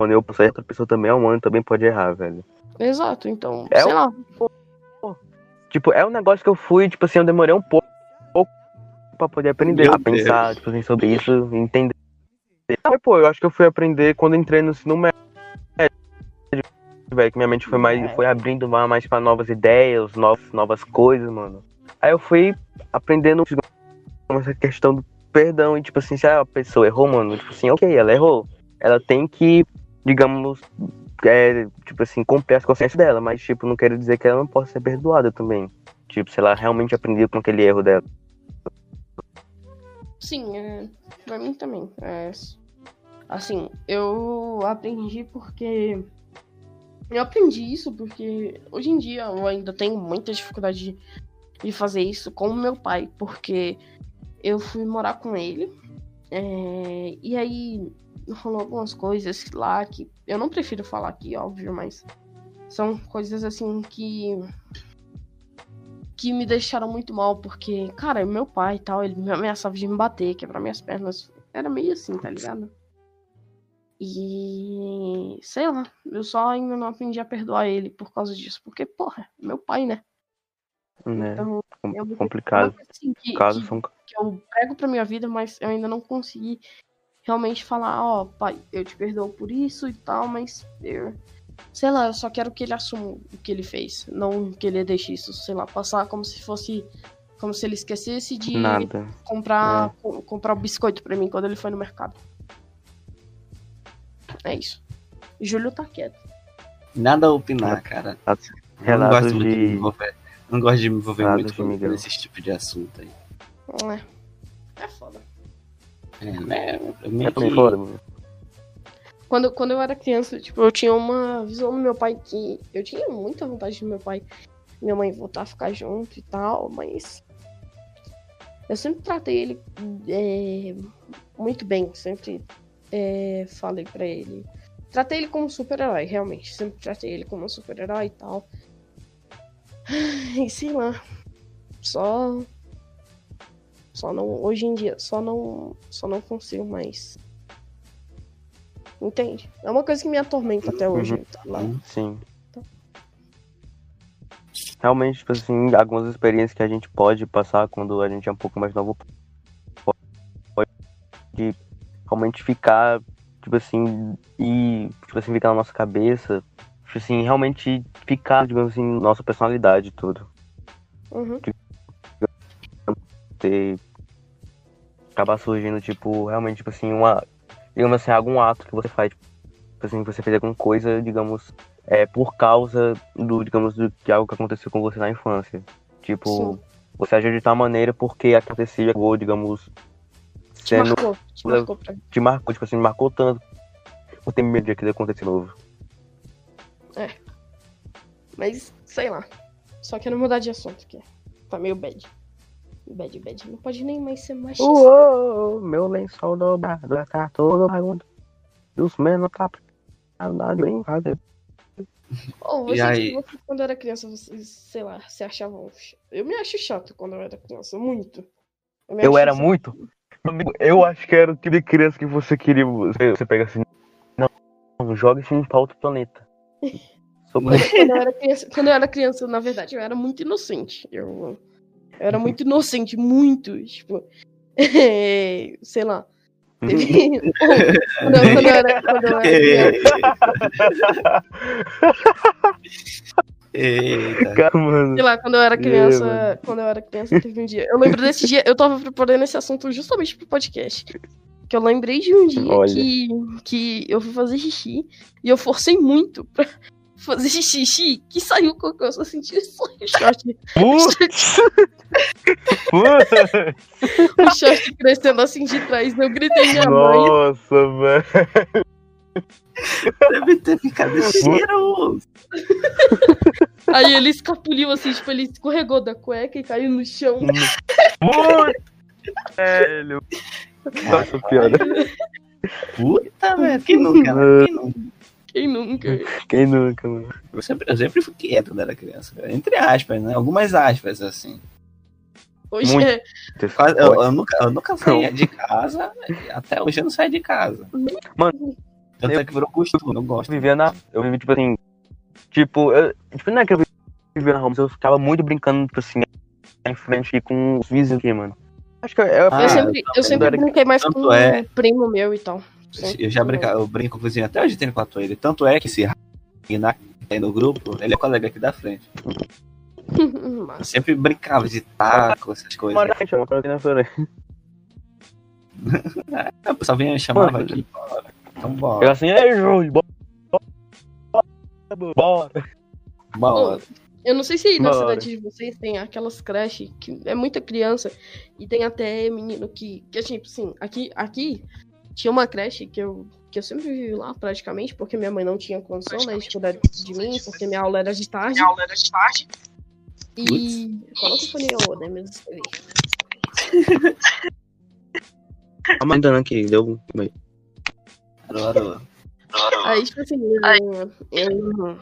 eu posso outra pessoa também é humano, também pode errar, velho. Exato, então, É sei o- lá. Tipo, é um negócio que eu fui, tipo assim, eu demorei um pouco pra poder aprender Meu a pensar, tipo assim, sobre isso, entender. Mas, pô, eu acho que eu fui aprender quando entrei no ensino médio, velho, que minha mente foi mais, foi abrindo mais pra novas ideias, novas, novas coisas, mano. Aí eu fui aprendendo essa questão do perdão, e tipo assim, se a pessoa errou, mano, tipo assim, ok, ela errou. Ela tem que, digamos, é, tipo assim, cumprir as consciências dela, mas, tipo, não quero dizer que ela não possa ser perdoada também. Tipo, se ela realmente aprendeu com aquele erro dela. Sim, é, pra mim também. É, assim, eu aprendi porque. Eu aprendi isso porque hoje em dia eu ainda tenho muita dificuldade de de fazer isso com o meu pai, porque eu fui morar com ele. é, e aí rolou algumas coisas lá que eu não prefiro falar aqui, óbvio, mas são coisas assim que que me deixaram muito mal, porque, cara, meu pai e tal, ele me ameaçava de me bater, quebrar minhas pernas. Era meio assim, tá ligado? E sei lá, eu só ainda não aprendi a perdoar ele por causa disso, porque, porra, é meu pai, né? Né? Então, é complicado. assim que, Casos que- são. que eu prego pra minha vida, mas eu ainda não consegui realmente falar, ó, pai, eu te perdoo por isso e tal, mas eu, sei lá, eu só quero que ele assuma o que ele fez, não que ele deixe isso, sei lá, passar como se fosse como se ele esquecesse de Nada. comprar co- comprar biscoito pra mim quando ele foi no mercado. É isso. Júlio tá quieto. Nada a opinar, cara. Eu não gosto muito de me de. envolver. Não gosto de me envolver muito de com, Miguel. nesse tipo de assunto aí. É. É foda. É, né? Eu É meio mim que- mano. Quando, quando eu era criança, tipo, eu tinha uma visão do meu pai que eu tinha muita vontade de meu pai e minha mãe voltar a ficar junto e tal, mas eu sempre tratei ele é, muito bem, sempre é, falei pra ele. Tratei ele como super-herói, realmente. Sempre tratei ele como um super-herói e tal. E sei lá. Só. Só não. Hoje em dia, só não. Só não consigo mais. Entende? É uma coisa que me atormenta até hoje. Uhum. tá lá. Sim. Realmente, tipo assim, algumas experiências que a gente pode passar quando a gente é um pouco mais novo pode realmente ficar, tipo assim, e tipo assim, ficar na nossa cabeça, tipo assim, realmente ficar, digamos assim, nossa personalidade e tudo. Uhum. Ter acabar surgindo, tipo, realmente, tipo assim, uma. Digamos assim, algum ato que você faz, tipo assim, você fez alguma coisa, digamos, é, por causa do, digamos, do, de algo que aconteceu com você na infância. Tipo, Sim. você agiu de tal maneira porque aconteceu, acabou, digamos, Te sendo. marcou. Te marcou pra Te marcou, tipo assim, marcou tanto. Eu tenho medo de aquilo acontecer de novo. Mas, sei lá. Só quero mudar de assunto, que tá meio bad. Bad, bad. Não pode nem mais ser machista. Uou, meu lençol dobrado, tá todo bagunçado. E os menos tá nada bem fazer. Ou E você, aí? você, quando era criança, você, sei lá, se achava. ch- Eu me acho chato quando eu era criança, muito. Eu acho era chato. muito. Eu acho que era o tipo de criança que você queria. Você, você pega assim. Não, não joga esse pra outro planeta. Sou Quando eu era criança, quando eu era criança, na verdade, eu era muito inocente. Eu, eu era muito inocente, muito. Tipo, sei lá. Teve- quando, eu, quando eu era, quando eu era criança, Eita. Cara, mano. sei lá, quando eu era criança, quando eu era criança, teve um dia. Eu lembro desse dia, eu tava preparando esse assunto justamente pro podcast. Que eu lembrei de um dia Olha. que, que eu fui fazer xixi e eu forcei muito pra fazer xixi que saiu cocô, eu só senti só o short, o short crescendo assim de trás. Eu gritei minha mãe. Nossa, velho. Deve ter ficado cheiroso. Aí ele escapuliu assim, tipo, ele escorregou da cueca e caiu no chão. Putz! Velho. Nossa, piada. Puta, velho. Quem nunca, né? Quem nunca? Quem nunca? Quem nunca, mano? Eu sempre, eu sempre fui quieto quando era criança. cara. Entre aspas, né? Algumas aspas, assim. Hoje Muito. é. Eu, eu nunca, eu nunca saía de casa. Até hoje eu não saio de casa. Mano, Tanto é que virou costume, eu não gosto. Eu vivia na. Eu vivia, tipo assim. Tipo, eu, tipo, não é que eu vivia na rua, mas eu ficava muito brincando, tipo assim, em frente aqui com os vizinhos aqui, mano. Acho que eu, eu, Ah, eu sempre, eu sempre brinquei mais com é- um primo meu e tal. Eu já brinca, eu brinco com o vizinho até hoje tem com ele. Tanto é que esse na tem no grupo, ele é colega aqui da frente. Eu sempre brincava de taco, essas coisas. eu aqui na frente. Ah, O pessoal vinha me chamava Mano, aqui. Bora. Então Eu bora. assim, ei, Júlio, bora. Bora. Bora. eu não sei se na Bora. cidade de vocês tem aquelas creches que é muita criança e tem até menino que, que é tipo assim, aqui, aqui tinha uma creche que eu, que eu sempre vivi lá praticamente, porque minha mãe não tinha condição né, de cuidar de mim, porque minha aula era de tarde. E. Coloca o fone ô, né? Mesmo escrever. Calma ainda aqui, deu. Aí, tipo assim, eu. eu...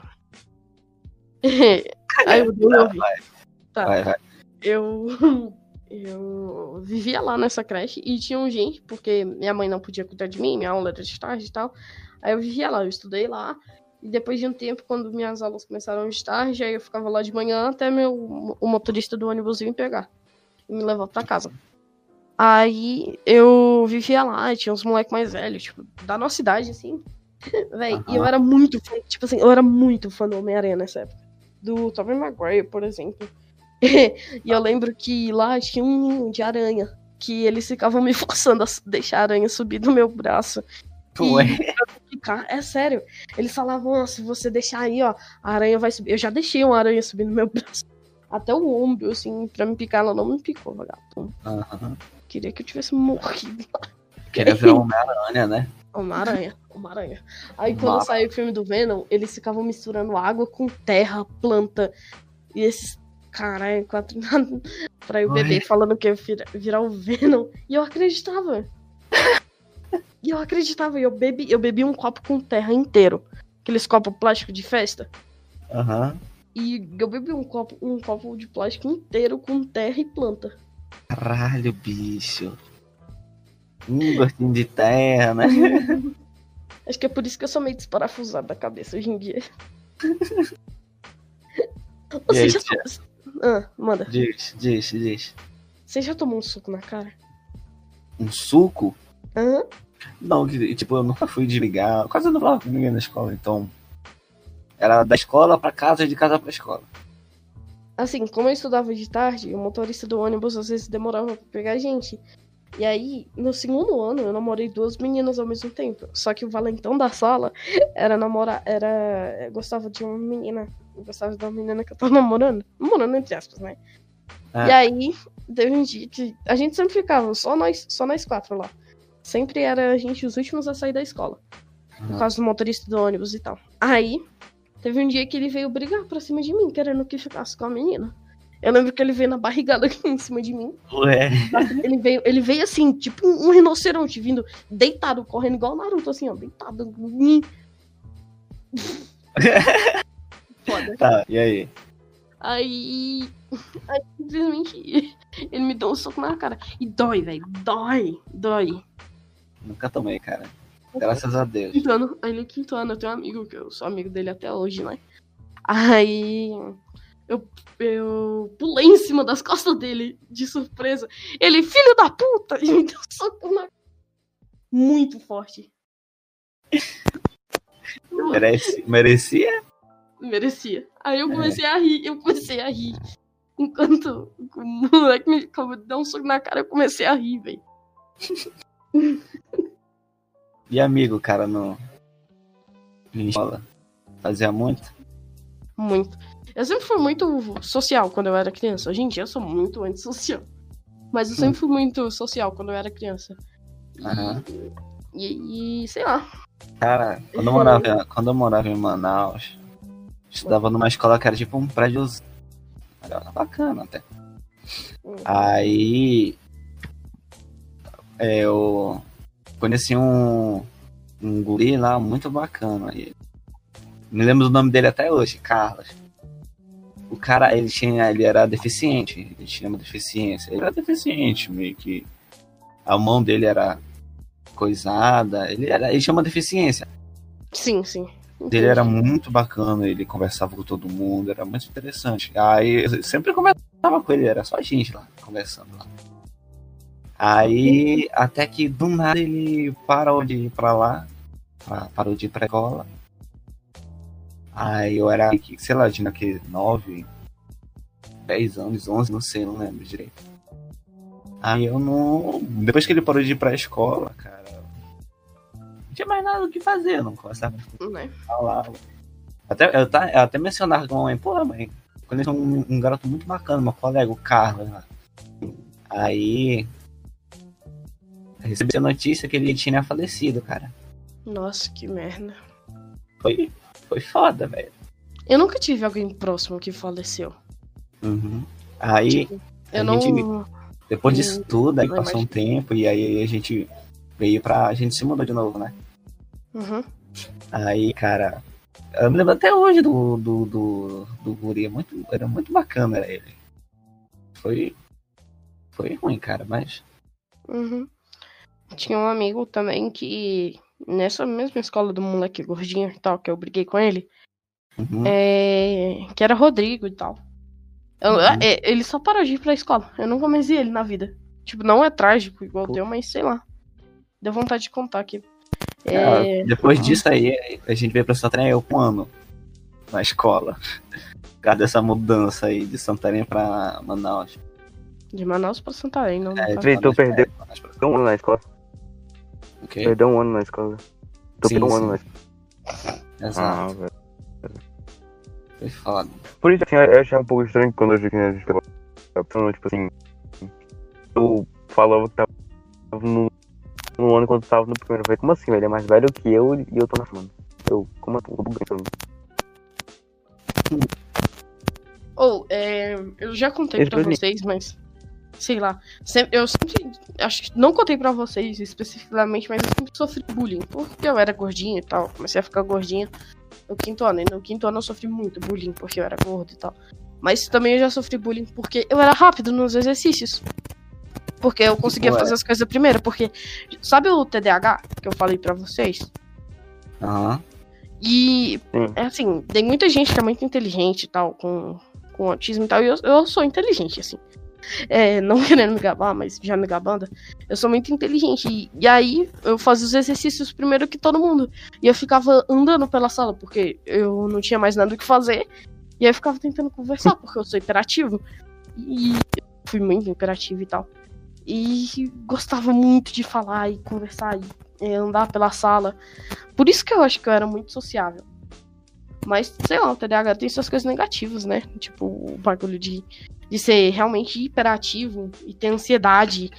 Aí eu Tá. vai, vai. Eu. Eu vivia lá nessa creche e tinha um gente, porque minha mãe não podia cuidar de mim, minha aula era de tarde e tal. Aí eu vivia lá, eu estudei lá. E depois de um tempo, quando minhas aulas começaram de tarde, aí eu ficava lá de manhã até meu, o motorista do ônibus vir me pegar e me levar pra casa. Aí eu vivia lá, tinha uns moleques mais velhos, tipo, da nossa idade, assim. Véi, e eu era muito fã, tipo assim, eu era muito fã do Homem-Aranha nessa época. Do Tobey Maguire, por exemplo. E eu lembro que lá tinha um ninho de aranha. Que eles ficavam me forçando a deixar a aranha subir no meu braço. Ué, Ficar, é sério. Eles falavam, se você deixar aí, ó, a aranha vai subir. Eu já deixei uma aranha subir no meu braço. Até o ombro, assim, pra me picar. Ela não me picou, vagabundo. aham. Queria que eu tivesse morrido. Queria virar um Homem-Aranha, né? Uma aranha, uma aranha. Aí quando saiu o filme do Venom, eles ficavam misturando água com terra, planta. E esses caralho, quatro pra eu Oi. beber, falando que ia vira- virar o Venom. E eu acreditava. E eu acreditava, e eu bebi, eu bebi um copo com terra inteiro. Aqueles copos plástico de festa. Aham. E eu bebi um copo, um copo de plástico inteiro com terra e planta. Caralho, bicho. Um gostinho de terra, né? Acho que é por isso que eu sou meio desparafusado da cabeça hoje em dia. E aí, Você já? Ah, manda. Diz, diz, diz. Você já tomou um suco na cara? Um suco? Aham. Não, que, tipo, eu nunca fui desligar. Quase não falava com ninguém na escola, então. Era da escola pra casa e de casa pra escola. Assim, como eu estudava de tarde, o motorista do ônibus às vezes demorava pra pegar a gente. E aí, no segundo ano, eu namorei duas meninas ao mesmo tempo. Só que o valentão da sala era namorar. Era. Gostava de uma menina. Gostava de uma menina que eu tava namorando. Namorando, entre aspas, né? É. E aí, teve um dia que. A gente sempre ficava, só nós, só nós quatro lá. Sempre era a gente os últimos a sair da escola. Por Uhum. causa do motorista do ônibus e tal. Aí, teve um dia que ele veio brigar pra cima de mim, querendo que eu ficasse com a menina. Eu lembro que ele veio na barrigada aqui em cima de mim. Ué. Ele veio, ele veio assim, tipo um rinoceronte, vindo deitado, correndo igual o Naruto, assim, ó, deitado. Foda. Tá, e aí? Aí, aí, simplesmente, ele me deu um soco na cara. E dói, velho, dói, dói. Nunca tomei, cara. Graças a Deus. Quinto ano, aí no quinto ano eu tenho um amigo, que eu sou amigo dele até hoje, né? Aí eu, eu pulei em cima das costas dele, de surpresa. Ele, filho da puta! E me deu um soco na Muito forte. Merece, merecia? Merecia. Aí eu comecei a rir, eu comecei a rir. Enquanto o moleque me acabou de dar um soco na cara, eu comecei a rir, velho. E amigo, cara, no. em escola? Fazia muito? Muito. Eu sempre fui muito social quando eu era criança. Hoje em dia eu sou muito antissocial. Mas eu sempre fui muito social quando eu era criança. Aham. E, e sei lá. Cara, quando eu morava, quando eu morava em Manaus, estudava numa escola que era tipo um prédio. Era bacana até. Aí. é, eu conheci um, um guri lá muito bacana. E me lembro do nome dele até hoje, Carlos. O cara, ele tinha, ele era deficiente, ele tinha uma deficiência. Ele era deficiente, meio que a mão dele era coisada, ele era, ele tinha uma deficiência. Sim, sim. Ele era muito bacana, ele conversava com todo mundo, era muito interessante. Aí eu sempre conversava com ele, era só a gente lá, conversando lá. Aí, até que do nada ele parou de ir pra lá, pa- parou de ir pra escola. Aí eu era, sei lá, tinha que 9, 10 anos, 11, não sei, não lembro direito. Aí eu não. Depois que ele parou de ir pra escola, cara, não tinha mais nada o que fazer, eu não conversava Né? falava. Até, eu, tá, eu até mencionava com a mãe, porra, mãe, conheci um, um garoto muito bacana, meu colega, o Carlos. lá. Aí. eu Recebi a notícia que ele tinha falecido, cara. Nossa, que merda. Foi, foi foda, velho. Eu nunca tive alguém próximo que faleceu. Uhum. Aí, Eu A não. depois disso tudo, aí não passou um imagino. tempo e aí a gente veio pra. A gente se mudou de novo, né? Uhum. Aí, cara. Eu me lembro até hoje do, do, do, do Guri. Muito, era muito bacana era ele. Foi. Foi ruim, cara, mas. Uhum. Tinha um amigo também que, nessa mesma escola do moleque gordinho e tal, que eu briguei com ele, Uhum. é, que era Rodrigo e tal. Eu- Uhum. é, ele só parou de ir pra escola. Eu nunca mais vi ele na vida. Tipo, não é trágico igual Pô. deu, mas sei lá. Deu vontade de contar aqui. Ah, É, depois disso aí, a gente veio pra Santarém eu com um ano na escola. Por causa dessa mudança aí de Santarém pra Manaus. de Manaus pra Santarém, não. É, Vê, tu pra- perdeu. Pra- Perdeu um ano na escola. O quê? Perdeu um ano na escola. Tu Sim, perdeu um ano na escola. Ah, Exato. velho. Foi foda. Por isso, assim, eu achei um pouco estranho quando eu vi que a gente tava tipo assim. Tu falava que tava no, no ano quando tu tava no primeiro. Eu falei, como assim, velho? Ele é mais velho que eu e eu tô na semana. Eu, como assim? Eu. Ou, é, eu já contei Esse pra mim. vocês, mas. Sei lá. Sempre- eu sempre. Acho que não contei pra vocês especificamente, mas eu sempre sofri bullying. Porque eu era gordinha e tal. Comecei a ficar gordinha no quinto ano. E no quinto ano eu sofri muito bullying porque eu era gordo e tal. Mas também eu já sofri bullying porque eu era rápido nos exercícios. Porque eu conseguia Ué. fazer as coisas primeiro. Porque. Sabe o TDAH que eu falei pra vocês? Aham. E Sim. é assim, tem muita gente que é muito inteligente e tal, com, com autismo e tal, e eu, eu sou inteligente, assim. É, não querendo me gabar, mas já me gabando, eu sou muito inteligente. E, e aí eu fazia os exercícios primeiro que todo mundo. E eu ficava andando pela sala, porque eu não tinha mais nada o que fazer. E aí eu ficava tentando conversar, porque eu sou hiperativo. E eu fui muito hiperativo e tal. E gostava muito de falar e conversar e é, andar pela sala. Por isso que eu acho que eu era muito sociável. Mas, sei lá, o TDAH tem suas coisas negativas, né? Tipo, o bagulho de, de ser realmente hiperativo e ter ansiedade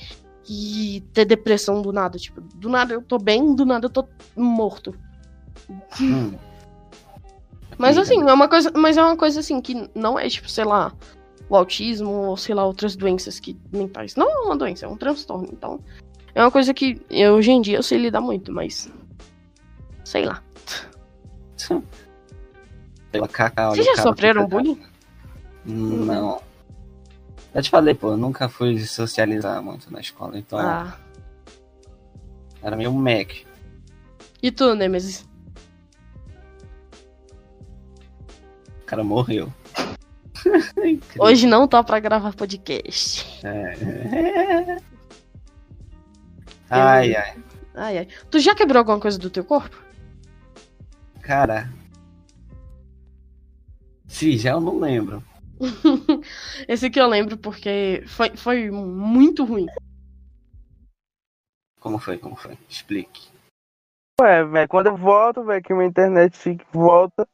e ter depressão do nada. Tipo, do nada eu tô bem, do nada eu tô morto. Hum. Mas Sim, assim, é uma coisa, mas é uma coisa assim que não é tipo, sei lá, o autismo ou sei lá outras doenças que mentais. Não é uma doença, é um transtorno. Então, é uma coisa que eu, hoje em dia eu sei lidar muito, mas sei lá. Pela caca, olha Vocês já sofreram bullying? Não. Já te falei, pô, eu nunca fui socializar muito na escola, então Ah. era meio Mac. E tu, Nemesis? O cara morreu. Hoje não tá pra gravar podcast. É. Ai, ai. Ai, ai. Tu já quebrou alguma coisa do teu corpo? Cara. Se já eu não lembro. Esse aqui eu lembro porque foi, foi muito ruim. Como foi? Como foi? Explique. Ué, velho, quando eu volto, velho, que minha internet fica, volta,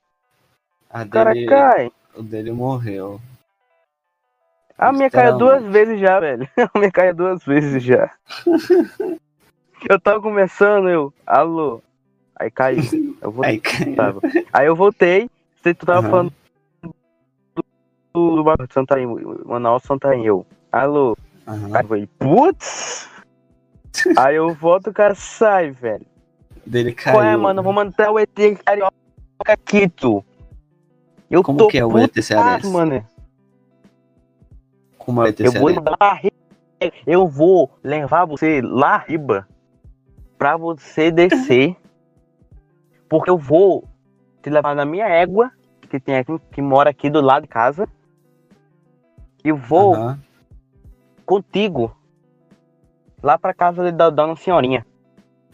A o cara dele, cai. O dele morreu. A minha caiu Literalmente. duas vezes já, velho. A minha caiu duas vezes já. eu tava começando, eu, alô. Aí caiu. Eu vou Aí caiu. tava. Aí eu voltei, você tu tava Aham. falando do, do, do Santarém, Manaus Santarém, eu, alô. Aham. Aí eu falei, putz! Aí eu volto, o cara sai, velho. Dele caiu. Qual é, mano? Eu vou mandar o ET carioca aqui, tu. Eu Como que é o ET putaço, cearense? mano. Como é o Eu vou levar eu vou levar você lá riba pra você descer. porque eu vou te levar na minha égua, que tem aqui, que mora aqui do lado de casa. E vou Aham. contigo lá pra casa da dona senhorinha.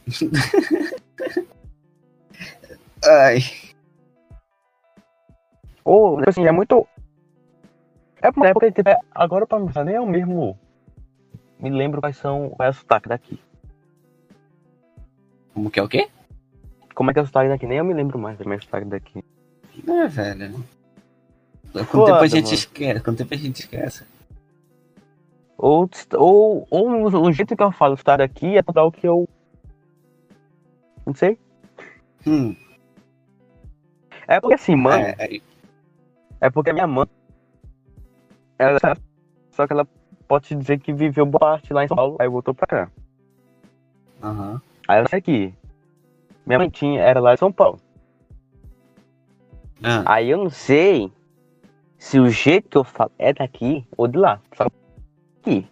Ai. Ou, tipo assim, é muito. É porque, é porque tipo, é- agora pra mim, nem é o mesmo. Me lembro quais são. Qual é o sotaque daqui. Como que é o quê? Como é que é o sotaque daqui? Nem eu me lembro mais do meu sotaque daqui. É, velho. Com o Foda, tempo a gente mano. esquece. Com o tempo a gente esquece. Ou, ou, ou o jeito que eu falo sotaque daqui é total que eu. Não sei. Hum. É porque assim, mano. É, é, É porque a minha mãe. Ela, só que ela pode te dizer que viveu boa parte lá em São Paulo, aí voltou pra cá. Aham. Aí sei aqui. Minha mãe tinha, era lá de São Paulo. Ah, Aí eu não sei se o jeito que eu falo é daqui ou de lá. Só aqui.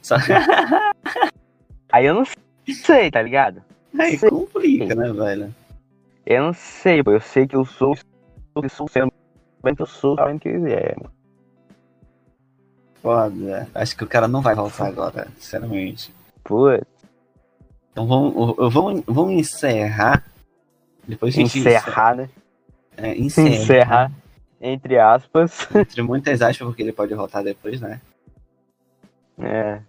só... Aí eu não sei, tá ligado? Aí complica, né, velho? Eu não sei, pô. Eu sei que eu sou. Eu sou sendo bem que eu sou, sabendo que é. mano. Foda. Acho que o cara não vai voltar agora, sinceramente. Pô, Então vamos, vamos, vamos encerrar. Depois a gente encerrar, né? É, encerra. Encerrar, entre aspas. Entre muitas aspas, porque ele pode voltar depois, né? É.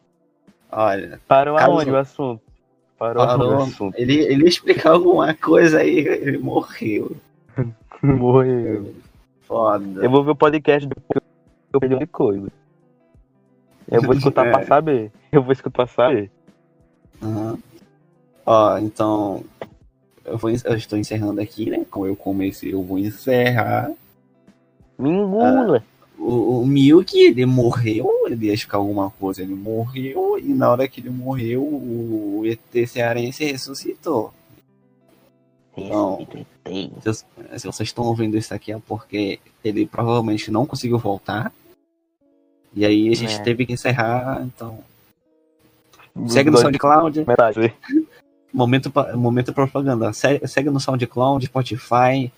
Olha, Parou Caso- aonde o assunto? Parou aonde o parou. assunto? Ele, ele ia explicar alguma coisa aí, ele morreu. Morreu. Foda. Eu vou ver o podcast depois que eu perdi de coisa. Eu vou escutar É. pra saber. Eu vou escutar pra saber. Aham. Ó, então. Eu, vou, eu estou encerrando aqui, né? Como eu comecei, eu vou encerrar. Me engula. O, o Milk, ele morreu, ele ia explicar alguma coisa, ele morreu, e na hora que ele morreu, o ET cearense ressuscitou. Ressuscitei. Se, se vocês estão ouvindo isso aqui é porque ele provavelmente não conseguiu voltar. E aí a gente É. teve que encerrar, então. Segue no SoundCloud. Metade. Momento, momento propaganda. Se- Segue no SoundCloud, Spotify,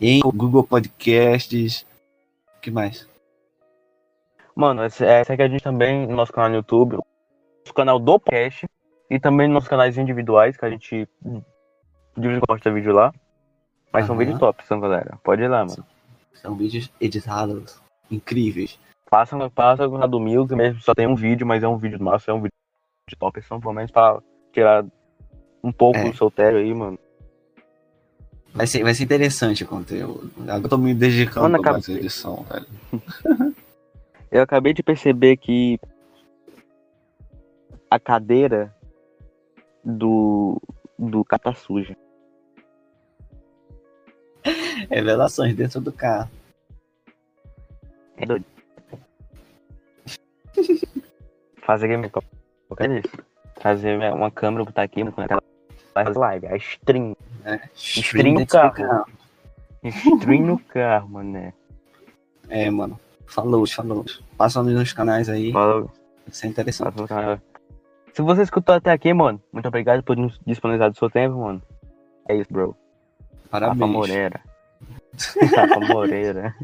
em Google Podcasts. O que mais? Mano, é, segue a gente também no nosso canal no YouTube, no canal do podcast e também nos nossos canais individuais, que a gente de quando posta vídeo lá. Mas são vídeos top, são galera. Pode ir lá, mano. São vídeos editados, incríveis. Passa, passa na do Milk mesmo, só tem um vídeo, mas é um vídeo massa, é um vídeo de top, são pelo menos pra tirar um pouco É. do seu tédio aí, mano. Vai ser, vai ser interessante o conteúdo. Agora eu tô me dedicando Mano, acaba- essa edição, velho. Eu acabei de perceber que a cadeira do do cata suja. Revelações dentro do carro. É doido. Fazer game qualquer isso. Trazer uma câmera, botar aqui, tela, fazer live. A stream. Né? Stream no do carro. Stream no carro, mané. É, mano. Falou, falou. Passa nos canais aí. Fala, Isso é interessante. Se você escutou até aqui, mano, muito obrigado por nos disponibilizar do seu tempo, mano. É isso, bro. Rafa Parabéns. Moreira. Rafa Moreira.